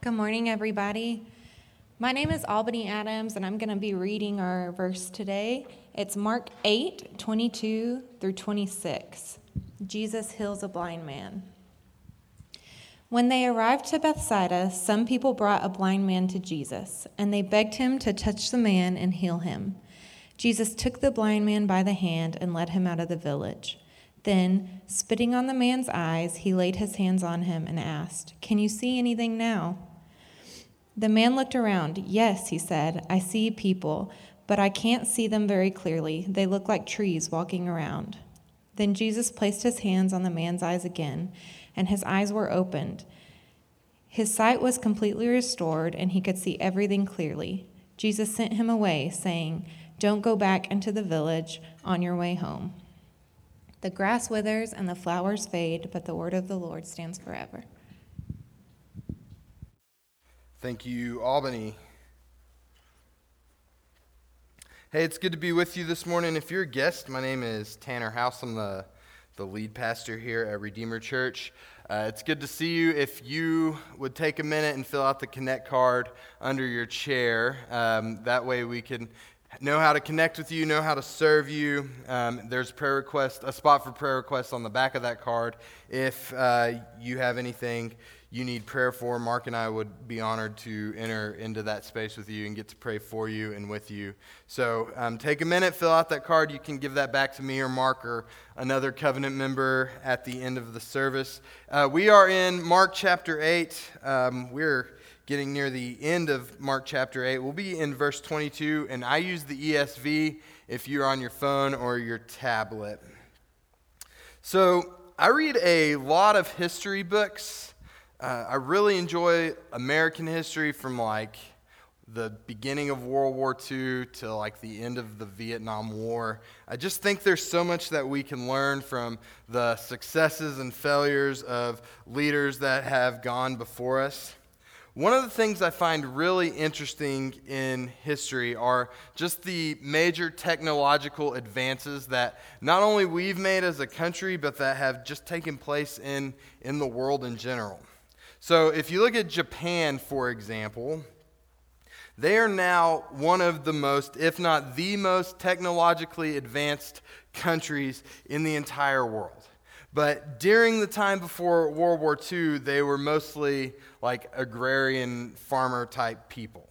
Good morning, everybody. My name is Albany Adams, and I'm going to be reading our verse today. It's Mark 8 22 through 26. Jesus heals a blind man. When they arrived to Bethsaida, some people brought a blind man to Jesus, and they begged him to touch the man and heal him. Jesus took the blind man by the hand and led him out of the village. Then, spitting on the man's eyes, he laid his hands on him and asked, Can you see anything now? The man looked around. Yes, he said, I see people, but I can't see them very clearly. They look like trees walking around. Then Jesus placed his hands on the man's eyes again, and his eyes were opened. His sight was completely restored, and he could see everything clearly. Jesus sent him away, saying, Don't go back into the village on your way home. The grass withers and the flowers fade, but the word of the Lord stands forever. Thank you, Albany. Hey, it's good to be with you this morning. If you're a guest, my name is Tanner House. I'm the, the lead pastor here at Redeemer Church. Uh, it's good to see you. If you would take a minute and fill out the Connect card under your chair, um, that way we can know how to connect with you, know how to serve you. Um, there's prayer request, a spot for prayer requests on the back of that card. If uh, you have anything you need prayer for, Mark and I would be honored to enter into that space with you and get to pray for you and with you. So um, take a minute, fill out that card. You can give that back to me or Mark or another covenant member at the end of the service. Uh, we are in Mark chapter 8. Um, we're getting near the end of Mark chapter 8. We'll be in verse 22, and I use the ESV if you're on your phone or your tablet. So I read a lot of history books. Uh, I really enjoy American history from like the beginning of World War II to like the end of the Vietnam War. I just think there's so much that we can learn from the successes and failures of leaders that have gone before us. One of the things I find really interesting in history are just the major technological advances that not only we've made as a country, but that have just taken place in, in the world in general. So, if you look at Japan, for example, they are now one of the most, if not the most, technologically advanced countries in the entire world. But during the time before World War II, they were mostly like agrarian farmer type people.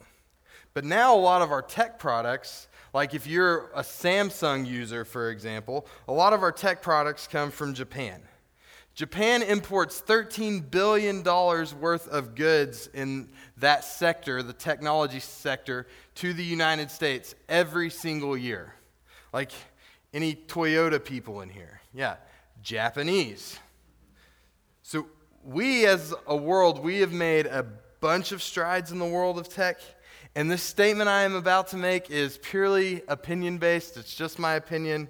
But now, a lot of our tech products, like if you're a Samsung user, for example, a lot of our tech products come from Japan. Japan imports $13 billion worth of goods in that sector, the technology sector, to the United States every single year. Like any Toyota people in here. Yeah, Japanese. So we as a world, we have made a bunch of strides in the world of tech. And this statement I am about to make is purely opinion based. It's just my opinion.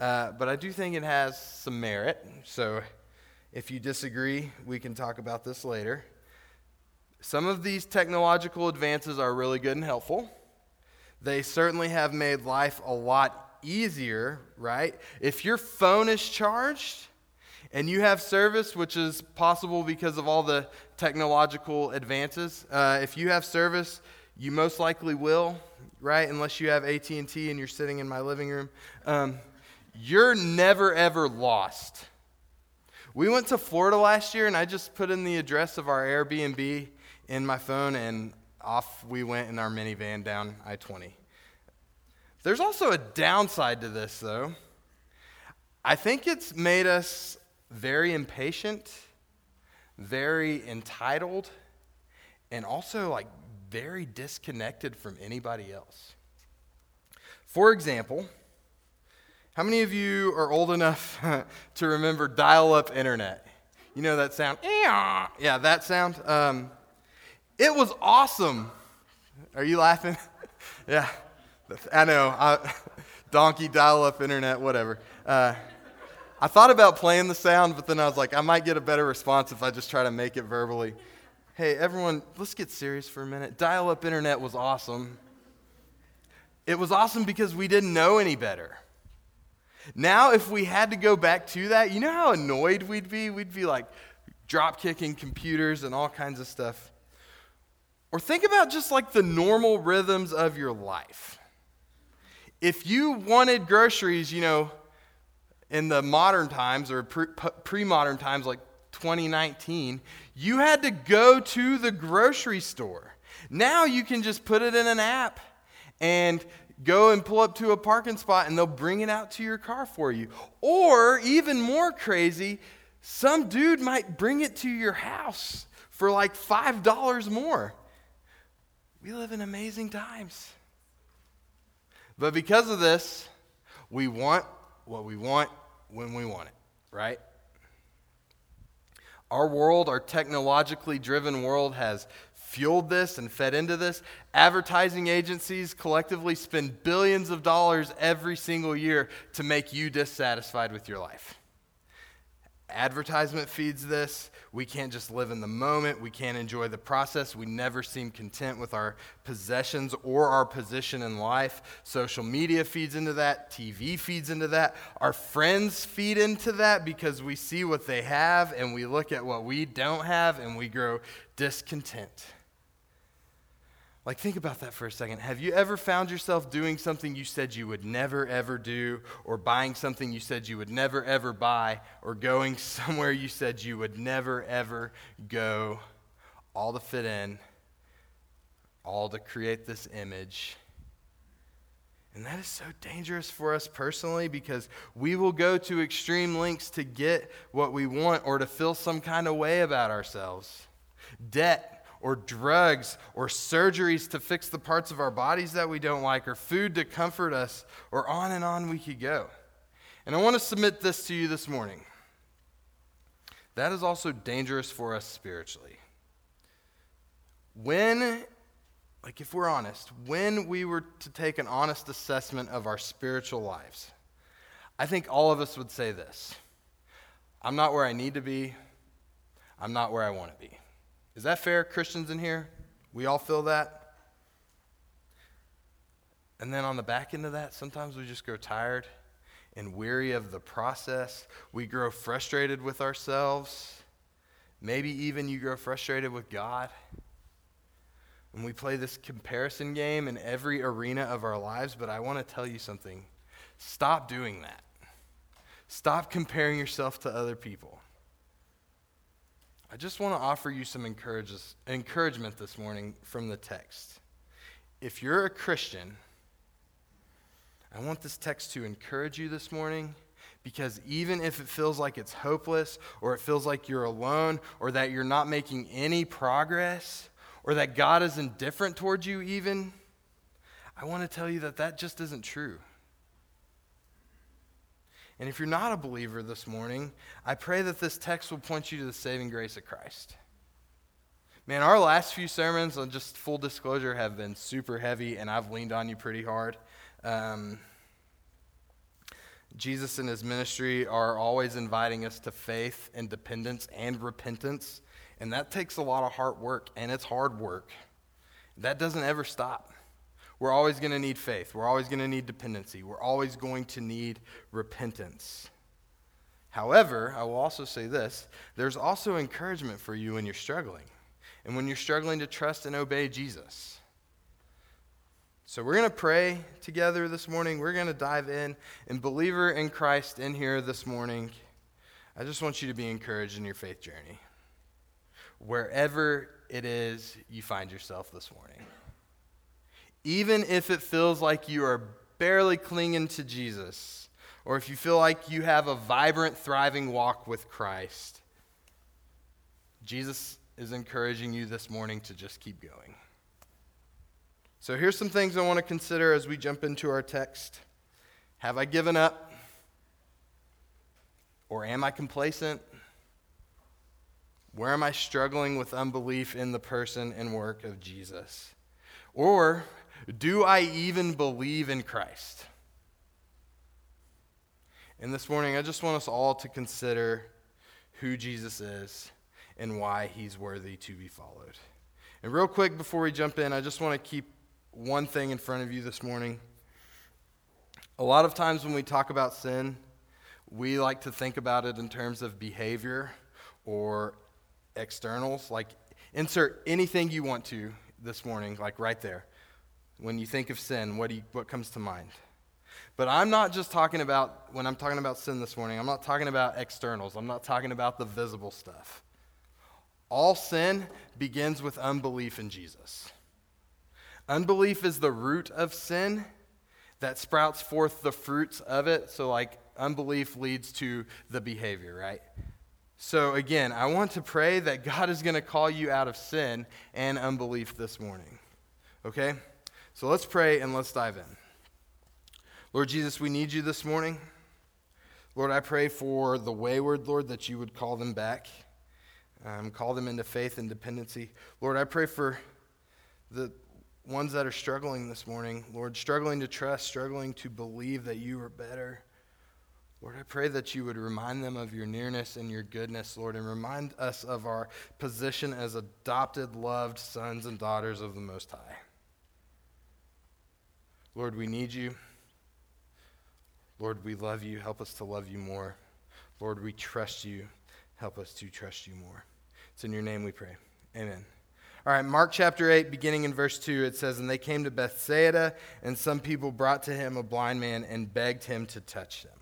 Uh, but I do think it has some merit. So if you disagree, we can talk about this later. Some of these technological advances are really good and helpful. They certainly have made life a lot easier, right? If your phone is charged and you have service, which is possible because of all the technological advances, uh, if you have service, you most likely will, right? Unless you have AT&T and you're sitting in my living room, um, you're never ever lost we went to Florida last year, and I just put in the address of our Airbnb in my phone, and off we went in our minivan down I 20. There's also a downside to this, though. I think it's made us very impatient, very entitled, and also like very disconnected from anybody else. For example, how many of you are old enough to remember dial up internet? You know that sound? Yeah, that sound. Um, it was awesome. Are you laughing? yeah, I know. I, donkey dial up internet, whatever. Uh, I thought about playing the sound, but then I was like, I might get a better response if I just try to make it verbally. Hey, everyone, let's get serious for a minute. Dial up internet was awesome. It was awesome because we didn't know any better. Now, if we had to go back to that, you know how annoyed we'd be? We'd be like drop kicking computers and all kinds of stuff. Or think about just like the normal rhythms of your life. If you wanted groceries, you know, in the modern times or pre modern times like 2019, you had to go to the grocery store. Now you can just put it in an app and go and pull up to a parking spot and they'll bring it out to your car for you. Or even more crazy, some dude might bring it to your house for like $5 more. We live in amazing times. But because of this, we want what we want when we want it, right? Our world, our technologically driven world, has fueled this and fed into this. Advertising agencies collectively spend billions of dollars every single year to make you dissatisfied with your life. Advertisement feeds this. We can't just live in the moment. We can't enjoy the process. We never seem content with our possessions or our position in life. Social media feeds into that. TV feeds into that. Our friends feed into that because we see what they have and we look at what we don't have and we grow discontent. Like, think about that for a second. Have you ever found yourself doing something you said you would never, ever do, or buying something you said you would never, ever buy, or going somewhere you said you would never, ever go, all to fit in, all to create this image? And that is so dangerous for us personally because we will go to extreme lengths to get what we want or to feel some kind of way about ourselves. Debt or drugs or surgeries to fix the parts of our bodies that we don't like or food to comfort us or on and on we could go. And I want to submit this to you this morning. That is also dangerous for us spiritually. When, like if we're honest, when we were to take an honest assessment of our spiritual lives, I think all of us would say this I'm not where I need to be, I'm not where I want to be. Is that fair, Christians in here? We all feel that? And then on the back end of that, sometimes we just grow tired and weary of the process. We grow frustrated with ourselves. Maybe even you grow frustrated with God. And we play this comparison game in every arena of our lives, but I want to tell you something. Stop doing that. Stop comparing yourself to other people. I just want to offer you some encouragement this morning from the text. If you're a Christian, I want this text to encourage you this morning because even if it feels like it's hopeless or it feels like you're alone or that you're not making any progress or that God is indifferent towards you, even, I want to tell you that that just isn't true. And if you're not a believer this morning, I pray that this text will point you to the saving grace of Christ. Man, our last few sermons, on just full disclosure, have been super heavy, and I've leaned on you pretty hard. Um, Jesus and his ministry are always inviting us to faith and dependence and repentance, and that takes a lot of hard work, and it's hard work. That doesn't ever stop. We're always going to need faith. We're always going to need dependency. We're always going to need repentance. However, I will also say this there's also encouragement for you when you're struggling and when you're struggling to trust and obey Jesus. So, we're going to pray together this morning. We're going to dive in. And, believer in Christ in here this morning, I just want you to be encouraged in your faith journey. Wherever it is you find yourself this morning even if it feels like you are barely clinging to Jesus, or if you feel like you have a vibrant, thriving walk with Christ, Jesus is encouraging you this morning to just keep going. So here's some things I want to consider as we jump into our text. Have I given up? Or am I complacent? Where am I struggling with unbelief in the person and work of Jesus? Or do I even believe in Christ? And this morning, I just want us all to consider who Jesus is and why he's worthy to be followed. And real quick before we jump in, I just want to keep one thing in front of you this morning. A lot of times when we talk about sin, we like to think about it in terms of behavior or externals. Like, insert anything you want to this morning, like right there. When you think of sin, what, do you, what comes to mind? But I'm not just talking about, when I'm talking about sin this morning, I'm not talking about externals. I'm not talking about the visible stuff. All sin begins with unbelief in Jesus. Unbelief is the root of sin that sprouts forth the fruits of it. So, like, unbelief leads to the behavior, right? So, again, I want to pray that God is going to call you out of sin and unbelief this morning. Okay? So, let's pray and let's dive in. Lord Jesus, we need you this morning. Lord, I pray for the wayward, Lord, that you would call them back, um, call them into faith and dependency. Lord, I pray for the ones that are struggling this morning, Lord, struggling to trust, struggling to believe that you are better. Lord, I pray that you would remind them of your nearness and your goodness, Lord, and remind us of our position as adopted, loved sons and daughters of the Most High. Lord, we need you. Lord, we love you. Help us to love you more. Lord, we trust you. Help us to trust you more. It's in your name we pray. Amen. All right, Mark chapter 8, beginning in verse 2, it says, And they came to Bethsaida, and some people brought to him a blind man and begged him to touch them.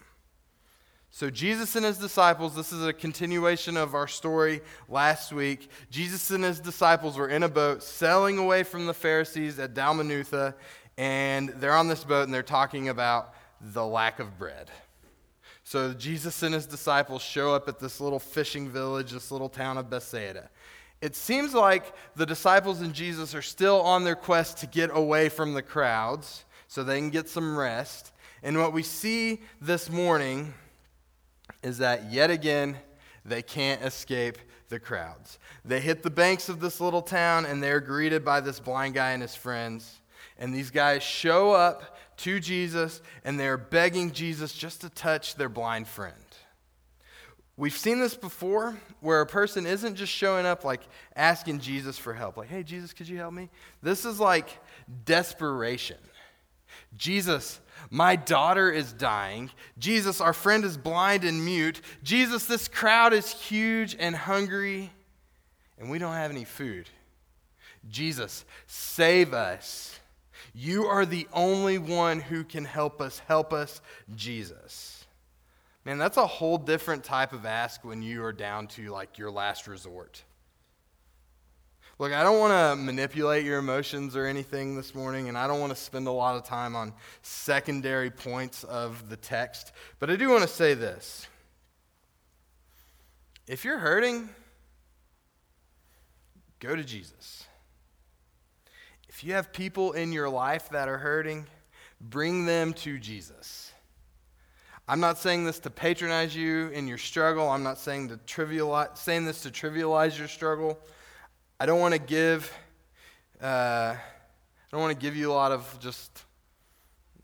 So, Jesus and his disciples, this is a continuation of our story last week. Jesus and his disciples were in a boat sailing away from the Pharisees at Dalmanutha, and they're on this boat and they're talking about the lack of bread. So, Jesus and his disciples show up at this little fishing village, this little town of Bethsaida. It seems like the disciples and Jesus are still on their quest to get away from the crowds so they can get some rest. And what we see this morning is that yet again, they can't escape the crowds. They hit the banks of this little town and they're greeted by this blind guy and his friends. And these guys show up to Jesus and they're begging Jesus just to touch their blind friend. We've seen this before where a person isn't just showing up like asking Jesus for help, like, hey, Jesus, could you help me? This is like desperation. Jesus, my daughter is dying. Jesus, our friend is blind and mute. Jesus, this crowd is huge and hungry, and we don't have any food. Jesus, save us. You are the only one who can help us. Help us, Jesus. Man, that's a whole different type of ask when you are down to like your last resort. Look, I don't want to manipulate your emotions or anything this morning, and I don't want to spend a lot of time on secondary points of the text, but I do want to say this. If you're hurting, go to Jesus. If you have people in your life that are hurting, bring them to Jesus. I'm not saying this to patronize you in your struggle. I'm not saying to trivialize, saying this to trivialize your struggle. I don't want to give, uh, I don't want to give you a lot of just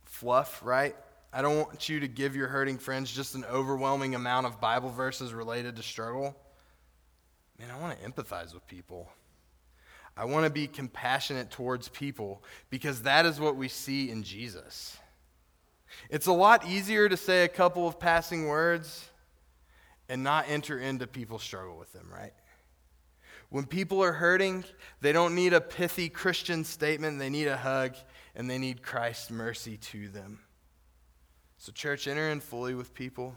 fluff, right? I don't want you to give your hurting friends just an overwhelming amount of Bible verses related to struggle. Man, I want to empathize with people. I want to be compassionate towards people because that is what we see in Jesus. It's a lot easier to say a couple of passing words and not enter into people's struggle with them, right? When people are hurting, they don't need a pithy Christian statement, they need a hug, and they need Christ's mercy to them. So, church, enter in fully with people,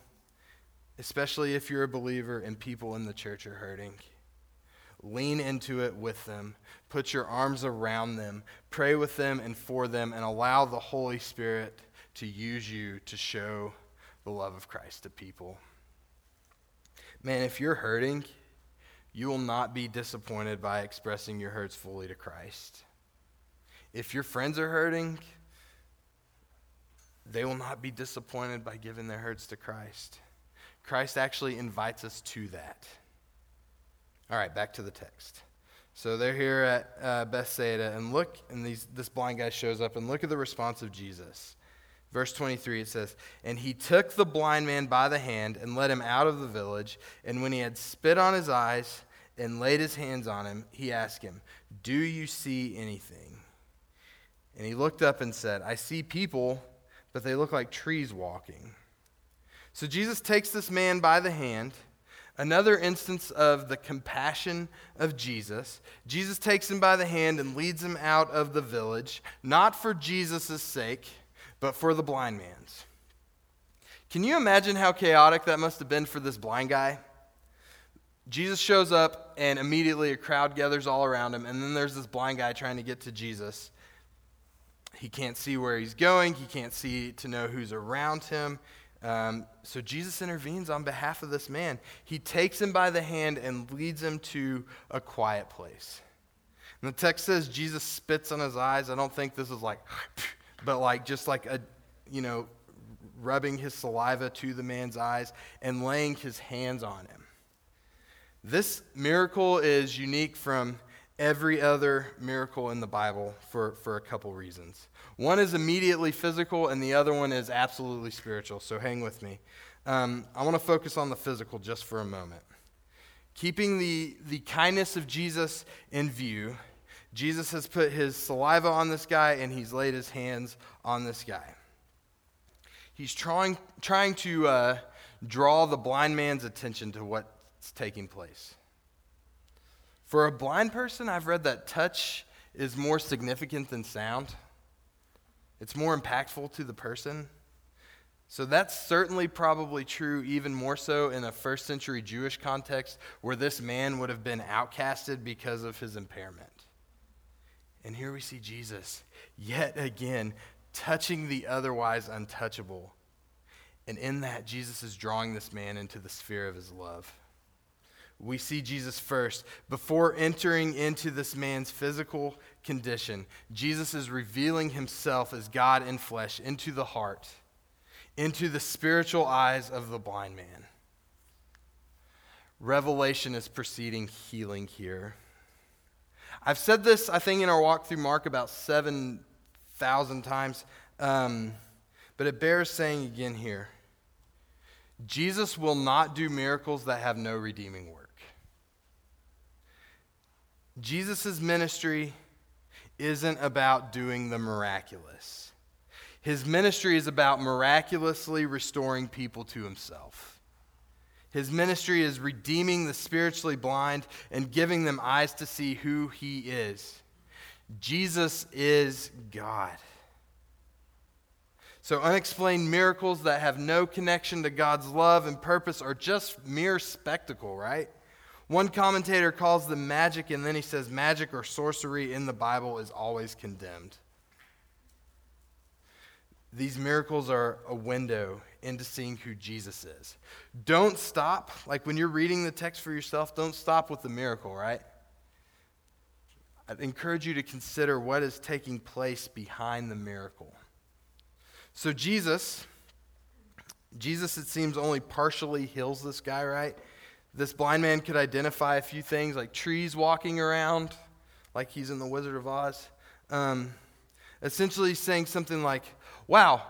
especially if you're a believer and people in the church are hurting. Lean into it with them. Put your arms around them. Pray with them and for them, and allow the Holy Spirit to use you to show the love of Christ to people. Man, if you're hurting, you will not be disappointed by expressing your hurts fully to Christ. If your friends are hurting, they will not be disappointed by giving their hurts to Christ. Christ actually invites us to that. All right, back to the text. So they're here at uh, Bethsaida, and look, and these, this blind guy shows up, and look at the response of Jesus. Verse 23, it says, And he took the blind man by the hand and led him out of the village. And when he had spit on his eyes and laid his hands on him, he asked him, Do you see anything? And he looked up and said, I see people, but they look like trees walking. So Jesus takes this man by the hand, Another instance of the compassion of Jesus. Jesus takes him by the hand and leads him out of the village, not for Jesus' sake, but for the blind man's. Can you imagine how chaotic that must have been for this blind guy? Jesus shows up, and immediately a crowd gathers all around him, and then there's this blind guy trying to get to Jesus. He can't see where he's going, he can't see to know who's around him. Um, so Jesus intervenes on behalf of this man. He takes him by the hand and leads him to a quiet place. And the text says Jesus spits on his eyes. I don't think this is like, but like just like a, you know, rubbing his saliva to the man's eyes and laying his hands on him. This miracle is unique from every other miracle in the Bible for, for a couple reasons. One is immediately physical, and the other one is absolutely spiritual. So hang with me. Um, I want to focus on the physical just for a moment. Keeping the, the kindness of Jesus in view, Jesus has put his saliva on this guy and he's laid his hands on this guy. He's trying, trying to uh, draw the blind man's attention to what's taking place. For a blind person, I've read that touch is more significant than sound. It's more impactful to the person. So that's certainly probably true, even more so in a first century Jewish context where this man would have been outcasted because of his impairment. And here we see Jesus yet again touching the otherwise untouchable. And in that, Jesus is drawing this man into the sphere of his love we see Jesus first. Before entering into this man's physical condition, Jesus is revealing himself as God in flesh into the heart, into the spiritual eyes of the blind man. Revelation is preceding healing here. I've said this, I think, in our walk through Mark about 7,000 times, um, but it bears saying again here. Jesus will not do miracles that have no redeeming work. Jesus' ministry isn't about doing the miraculous. His ministry is about miraculously restoring people to himself. His ministry is redeeming the spiritually blind and giving them eyes to see who he is. Jesus is God. So, unexplained miracles that have no connection to God's love and purpose are just mere spectacle, right? One commentator calls them magic, and then he says magic or sorcery in the Bible is always condemned. These miracles are a window into seeing who Jesus is. Don't stop, like when you're reading the text for yourself, don't stop with the miracle, right? I encourage you to consider what is taking place behind the miracle. So, Jesus, Jesus, it seems, only partially heals this guy, right? This blind man could identify a few things like trees walking around, like he's in the Wizard of Oz. Um, essentially saying something like, Wow,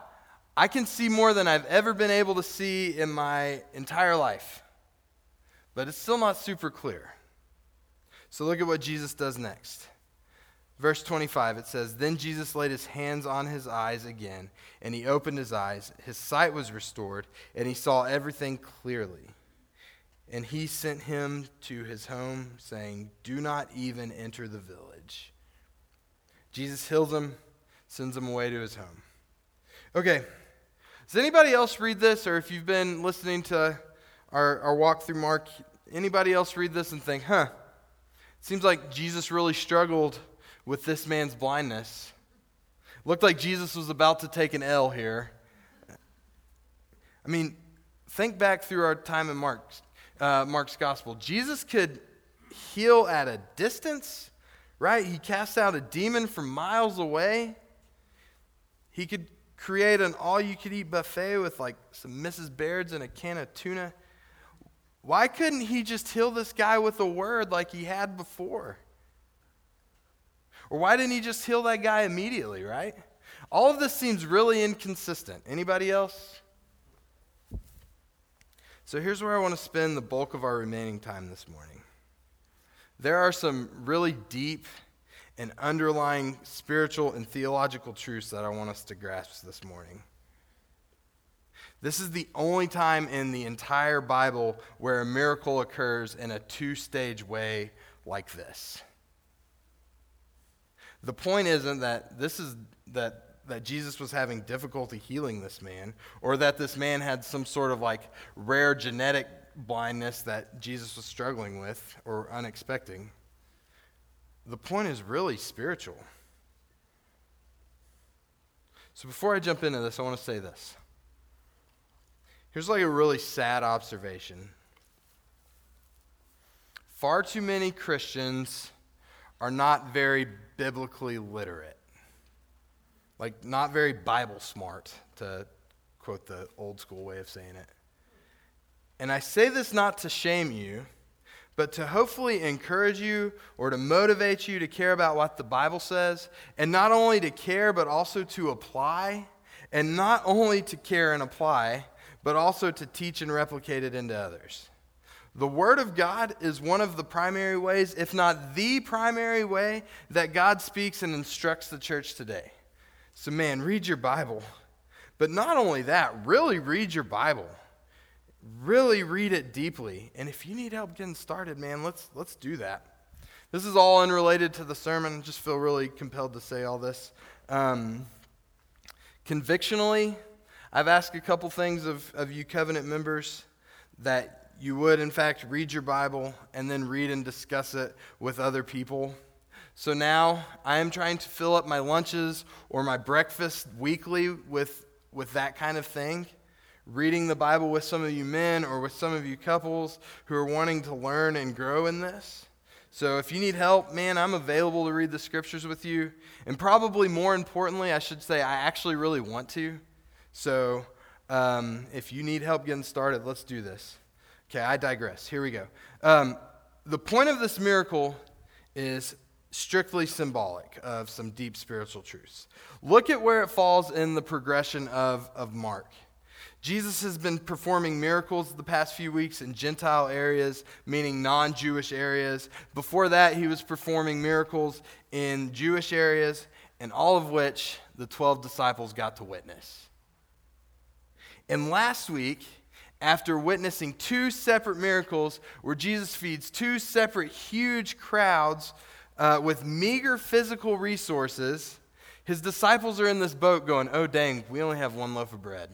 I can see more than I've ever been able to see in my entire life. But it's still not super clear. So look at what Jesus does next. Verse 25, it says, Then Jesus laid his hands on his eyes again, and he opened his eyes. His sight was restored, and he saw everything clearly. And he sent him to his home, saying, Do not even enter the village. Jesus heals him, sends him away to his home. Okay, does anybody else read this? Or if you've been listening to our, our walk through Mark, anybody else read this and think, huh, it seems like Jesus really struggled with this man's blindness? Looked like Jesus was about to take an L here. I mean, think back through our time in Mark uh, Mark's gospel. Jesus could heal at a distance, right? He cast out a demon from miles away. He could create an all you could eat buffet with like some Mrs. Baird's and a can of tuna. Why couldn't he just heal this guy with a word like he had before? Or why didn't he just heal that guy immediately, right? All of this seems really inconsistent. Anybody else? So here's where I want to spend the bulk of our remaining time this morning. There are some really deep and underlying spiritual and theological truths that I want us to grasp this morning. This is the only time in the entire Bible where a miracle occurs in a two stage way like this. The point isn't that this is that, that Jesus was having difficulty healing this man, or that this man had some sort of like rare genetic blindness that Jesus was struggling with or unexpecting. The point is really spiritual. So before I jump into this, I want to say this. Here's like a really sad observation. Far too many Christians are not very biblically literate. Like, not very Bible smart, to quote the old school way of saying it. And I say this not to shame you, but to hopefully encourage you or to motivate you to care about what the Bible says, and not only to care, but also to apply, and not only to care and apply, but also to teach and replicate it into others. The Word of God is one of the primary ways, if not the primary way, that God speaks and instructs the church today. So, man, read your Bible. But not only that, really read your Bible. Really read it deeply. And if you need help getting started, man, let's, let's do that. This is all unrelated to the sermon. I just feel really compelled to say all this. Um, convictionally, I've asked a couple things of, of you covenant members that you would, in fact, read your Bible and then read and discuss it with other people. So now I am trying to fill up my lunches or my breakfast weekly with, with that kind of thing reading the Bible with some of you men or with some of you couples who are wanting to learn and grow in this. So if you need help, man, I'm available to read the scriptures with you. And probably more importantly, I should say, I actually really want to. So um, if you need help getting started, let's do this. Okay, I digress. Here we go. Um, the point of this miracle is strictly symbolic of some deep spiritual truths. Look at where it falls in the progression of, of Mark. Jesus has been performing miracles the past few weeks in Gentile areas, meaning non Jewish areas. Before that, he was performing miracles in Jewish areas, and all of which the 12 disciples got to witness. And last week, after witnessing two separate miracles where Jesus feeds two separate huge crowds uh, with meager physical resources, his disciples are in this boat going, Oh, dang, we only have one loaf of bread.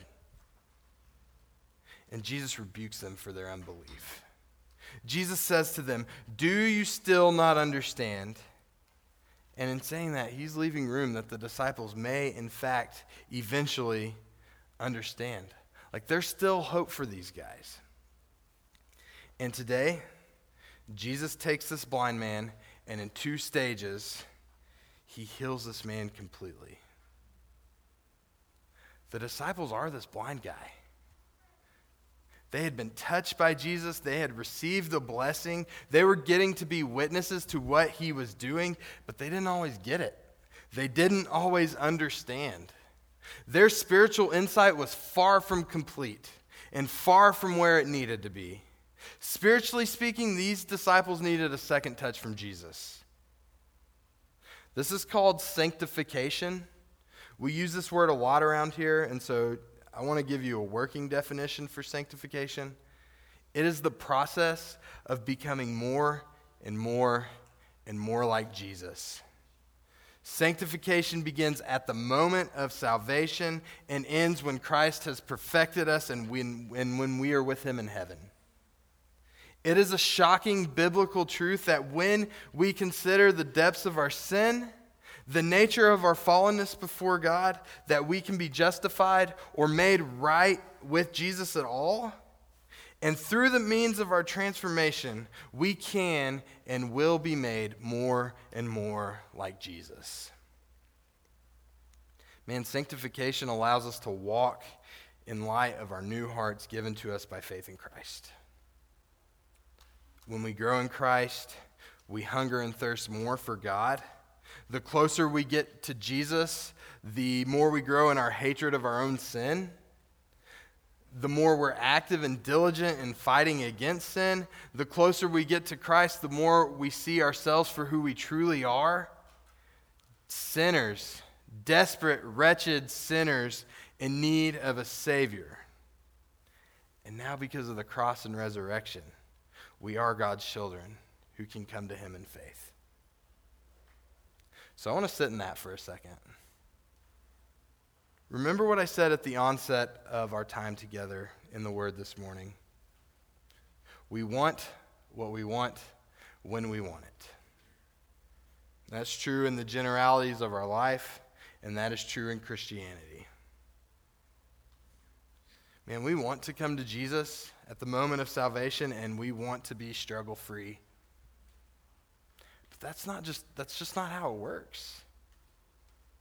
And Jesus rebukes them for their unbelief. Jesus says to them, Do you still not understand? And in saying that, he's leaving room that the disciples may, in fact, eventually understand. Like there's still hope for these guys. And today, Jesus takes this blind man, and in two stages, he heals this man completely. The disciples are this blind guy. They had been touched by Jesus. They had received the blessing. They were getting to be witnesses to what he was doing, but they didn't always get it. They didn't always understand. Their spiritual insight was far from complete and far from where it needed to be. Spiritually speaking, these disciples needed a second touch from Jesus. This is called sanctification. We use this word a lot around here, and so I want to give you a working definition for sanctification. It is the process of becoming more and more and more like Jesus. Sanctification begins at the moment of salvation and ends when Christ has perfected us and when, and when we are with him in heaven. It is a shocking biblical truth that when we consider the depths of our sin, the nature of our fallenness before God, that we can be justified or made right with Jesus at all. And through the means of our transformation, we can and will be made more and more like Jesus. Man, sanctification allows us to walk in light of our new hearts given to us by faith in Christ. When we grow in Christ, we hunger and thirst more for God the closer we get to Jesus, the more we grow in our hatred of our own sin. The more we're active and diligent in fighting against sin, the closer we get to Christ, the more we see ourselves for who we truly are sinners, desperate, wretched sinners in need of a Savior. And now, because of the cross and resurrection, we are God's children who can come to Him in faith. So I want to sit in that for a second. Remember what I said at the onset of our time together in the Word this morning. We want what we want when we want it. That's true in the generalities of our life, and that is true in Christianity. Man, we want to come to Jesus at the moment of salvation, and we want to be struggle free. But that's not just that's just not how it works.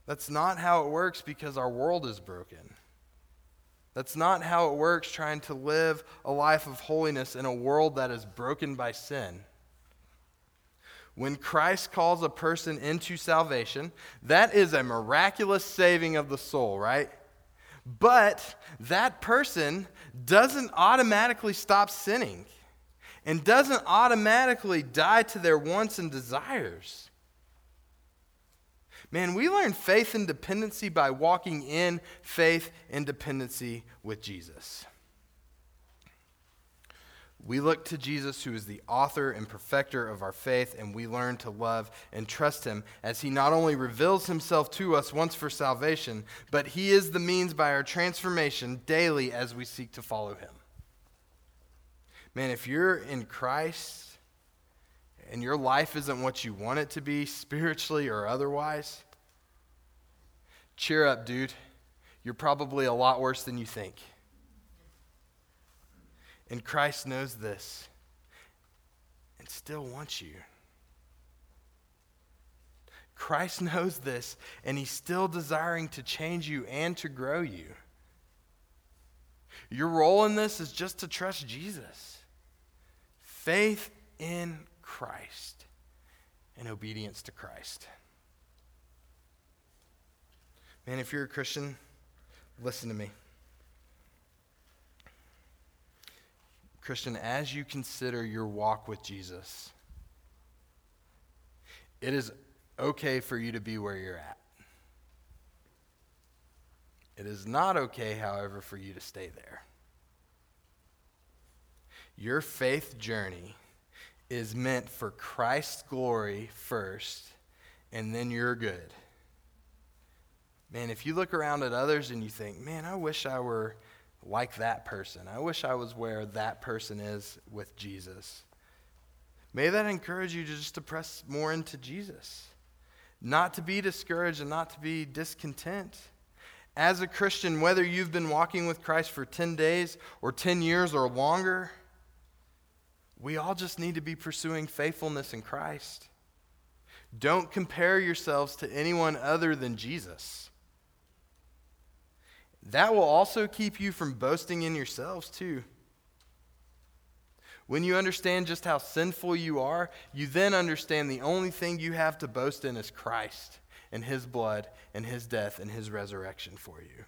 That's not how it works because our world is broken. That's not how it works trying to live a life of holiness in a world that is broken by sin. When Christ calls a person into salvation, that is a miraculous saving of the soul, right? But that person doesn't automatically stop sinning and doesn't automatically die to their wants and desires. Man, we learn faith and dependency by walking in faith and dependency with Jesus. We look to Jesus, who is the author and perfecter of our faith, and we learn to love and trust him as he not only reveals himself to us once for salvation, but he is the means by our transformation daily as we seek to follow him. Man, if you're in Christ and your life isn't what you want it to be, spiritually or otherwise, cheer up, dude. You're probably a lot worse than you think. And Christ knows this and still wants you. Christ knows this, and he's still desiring to change you and to grow you. Your role in this is just to trust Jesus. Faith in Christ and obedience to Christ. Man, if you're a Christian, listen to me. Christian, as you consider your walk with Jesus, it is okay for you to be where you're at. It is not okay, however, for you to stay there. Your faith journey is meant for Christ's glory first, and then you're good. Man, if you look around at others and you think, man, I wish I were like that person. I wish I was where that person is with Jesus. May that encourage you to just to press more into Jesus, not to be discouraged and not to be discontent. As a Christian, whether you've been walking with Christ for 10 days or 10 years or longer, we all just need to be pursuing faithfulness in Christ. Don't compare yourselves to anyone other than Jesus. That will also keep you from boasting in yourselves, too. When you understand just how sinful you are, you then understand the only thing you have to boast in is Christ and His blood and His death and His resurrection for you.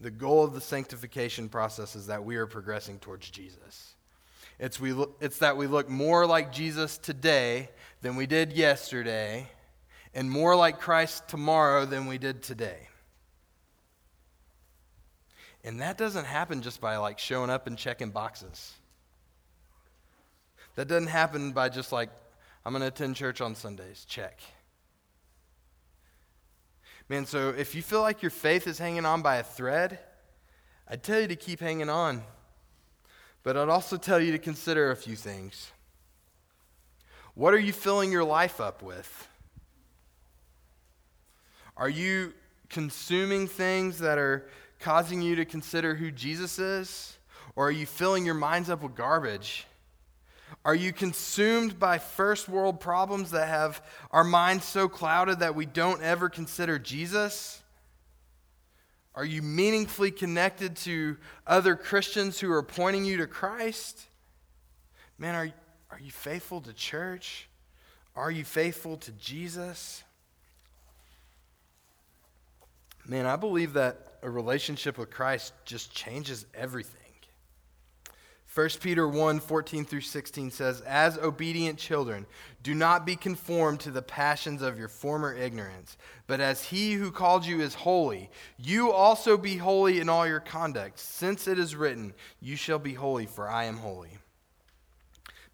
The goal of the sanctification process is that we are progressing towards Jesus. It's, we it's that we look more like Jesus today than we did yesterday, and more like Christ tomorrow than we did today. And that doesn't happen just by like showing up and checking boxes. That doesn't happen by just like, I'm going to attend church on Sundays. Check. Man, so if you feel like your faith is hanging on by a thread, I'd tell you to keep hanging on. But I'd also tell you to consider a few things. What are you filling your life up with? Are you consuming things that are causing you to consider who Jesus is? Or are you filling your minds up with garbage? Are you consumed by first world problems that have our minds so clouded that we don't ever consider Jesus? Are you meaningfully connected to other Christians who are pointing you to Christ? Man, are, are you faithful to church? Are you faithful to Jesus? Man, I believe that a relationship with Christ just changes everything. 1 Peter 1 14 through 16 says, As obedient children, do not be conformed to the passions of your former ignorance, but as he who called you is holy, you also be holy in all your conduct, since it is written, You shall be holy, for I am holy.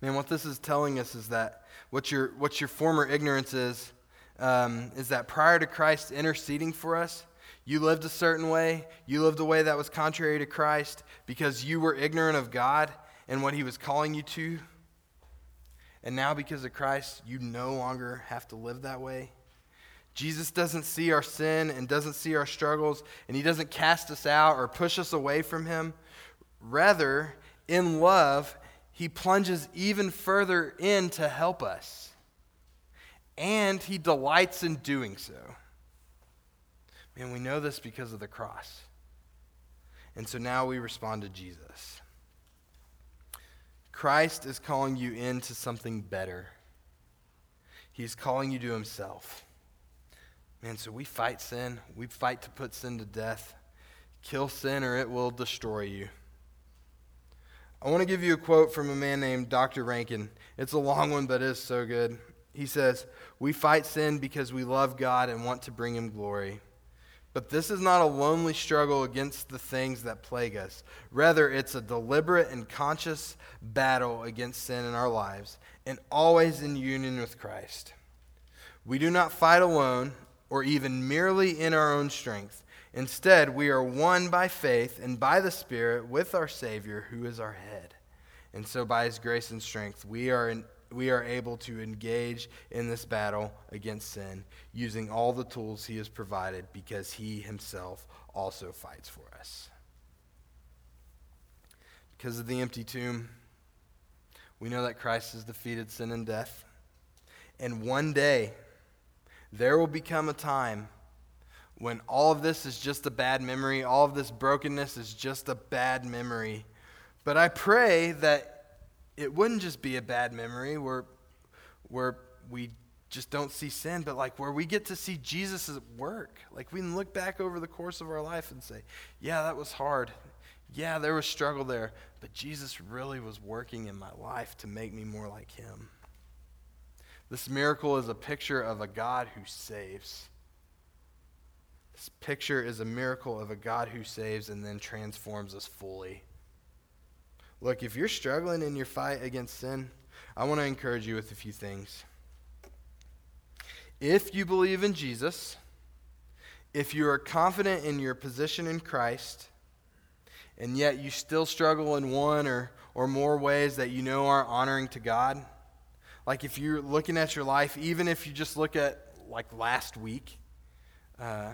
Man, what this is telling us is that what your, what your former ignorance is, um, is that prior to Christ interceding for us, you lived a certain way. You lived a way that was contrary to Christ because you were ignorant of God and what He was calling you to. And now, because of Christ, you no longer have to live that way. Jesus doesn't see our sin and doesn't see our struggles, and He doesn't cast us out or push us away from Him. Rather, in love, He plunges even further in to help us. And He delights in doing so. Man, we know this because of the cross. And so now we respond to Jesus. Christ is calling you into something better. He's calling you to himself. Man, so we fight sin. We fight to put sin to death. Kill sin or it will destroy you. I want to give you a quote from a man named Dr. Rankin. It's a long one, but it's so good. He says, We fight sin because we love God and want to bring him glory. But this is not a lonely struggle against the things that plague us. Rather, it's a deliberate and conscious battle against sin in our lives, and always in union with Christ. We do not fight alone or even merely in our own strength. Instead, we are one by faith and by the Spirit with our Savior, who is our head. And so, by his grace and strength, we are in, we are able to engage in this battle against sin using all the tools he has provided because he himself also fights for us. Because of the empty tomb, we know that Christ has defeated sin and death. And one day, there will become a time when all of this is just a bad memory, all of this brokenness is just a bad memory. But I pray that it wouldn't just be a bad memory where, where we just don't see sin, but like where we get to see Jesus work. Like we can look back over the course of our life and say, yeah, that was hard. Yeah, there was struggle there, but Jesus really was working in my life to make me more like him. This miracle is a picture of a God who saves. This picture is a miracle of a God who saves and then transforms us fully. Look, if you're struggling in your fight against sin, I want to encourage you with a few things. If you believe in Jesus, if you are confident in your position in Christ, and yet you still struggle in one or, or more ways that you know aren't honoring to God, like if you're looking at your life, even if you just look at like last week, uh,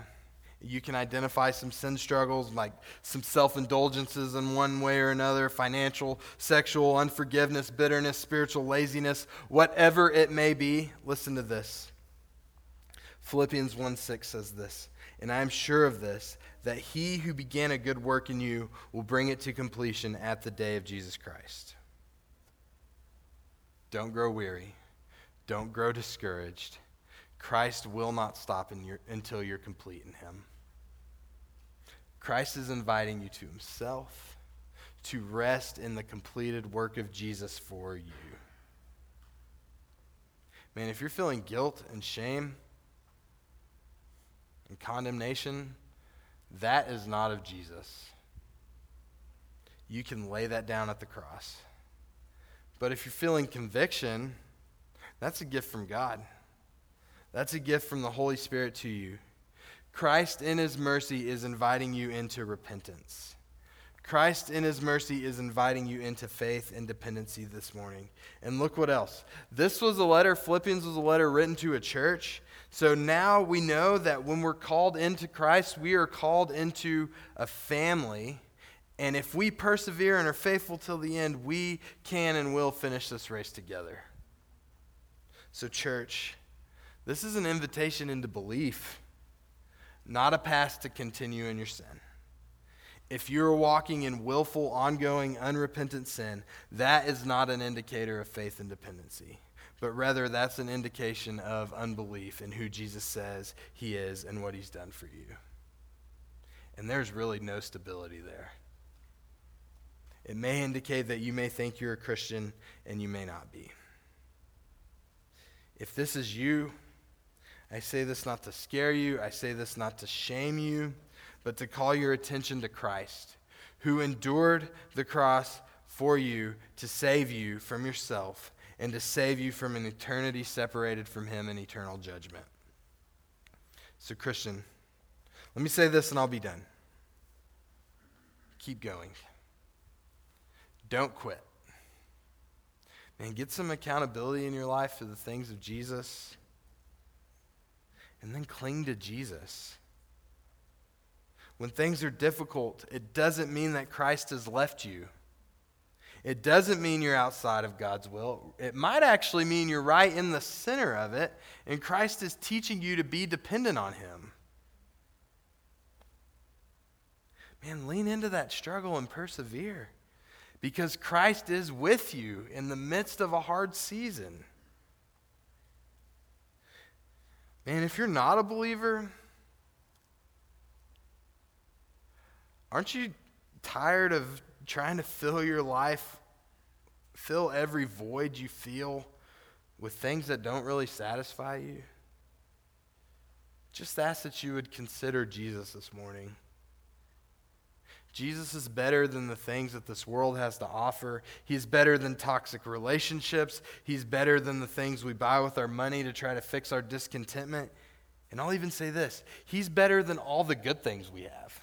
you can identify some sin struggles, like some self indulgences in one way or another financial, sexual, unforgiveness, bitterness, spiritual laziness, whatever it may be. Listen to this. Philippians 1 6 says this, and I am sure of this, that he who began a good work in you will bring it to completion at the day of Jesus Christ. Don't grow weary, don't grow discouraged. Christ will not stop your, until you're complete in him. Christ is inviting you to himself to rest in the completed work of Jesus for you. Man, if you're feeling guilt and shame and condemnation, that is not of Jesus. You can lay that down at the cross. But if you're feeling conviction, that's a gift from God. That's a gift from the Holy Spirit to you. Christ, in his mercy, is inviting you into repentance. Christ, in his mercy, is inviting you into faith and dependency this morning. And look what else. This was a letter, Philippians was a letter written to a church. So now we know that when we're called into Christ, we are called into a family. And if we persevere and are faithful till the end, we can and will finish this race together. So, church, this is an invitation into belief not a path to continue in your sin. If you're walking in willful, ongoing, unrepentant sin, that is not an indicator of faith and dependency, but rather that's an indication of unbelief in who Jesus says he is and what he's done for you. And there's really no stability there. It may indicate that you may think you're a Christian and you may not be. If this is you, I say this not to scare you, I say this not to shame you, but to call your attention to Christ, who endured the cross for you to save you from yourself and to save you from an eternity separated from Him in eternal judgment. So, Christian, let me say this and I'll be done. Keep going. Don't quit. And get some accountability in your life to the things of Jesus. And then cling to Jesus. When things are difficult, it doesn't mean that Christ has left you. It doesn't mean you're outside of God's will. It might actually mean you're right in the center of it, and Christ is teaching you to be dependent on Him. Man, lean into that struggle and persevere because Christ is with you in the midst of a hard season. Man, if you're not a believer, aren't you tired of trying to fill your life, fill every void you feel with things that don't really satisfy you? Just ask that you would consider Jesus this morning. Jesus is better than the things that this world has to offer. He's better than toxic relationships. He's better than the things we buy with our money to try to fix our discontentment. And I'll even say this He's better than all the good things we have.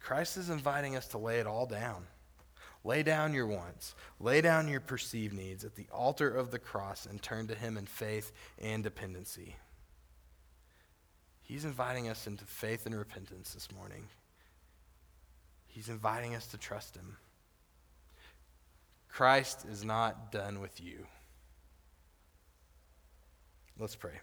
Christ is inviting us to lay it all down. Lay down your wants, lay down your perceived needs at the altar of the cross and turn to Him in faith and dependency. He's inviting us into faith and repentance this morning. He's inviting us to trust Him. Christ is not done with you. Let's pray.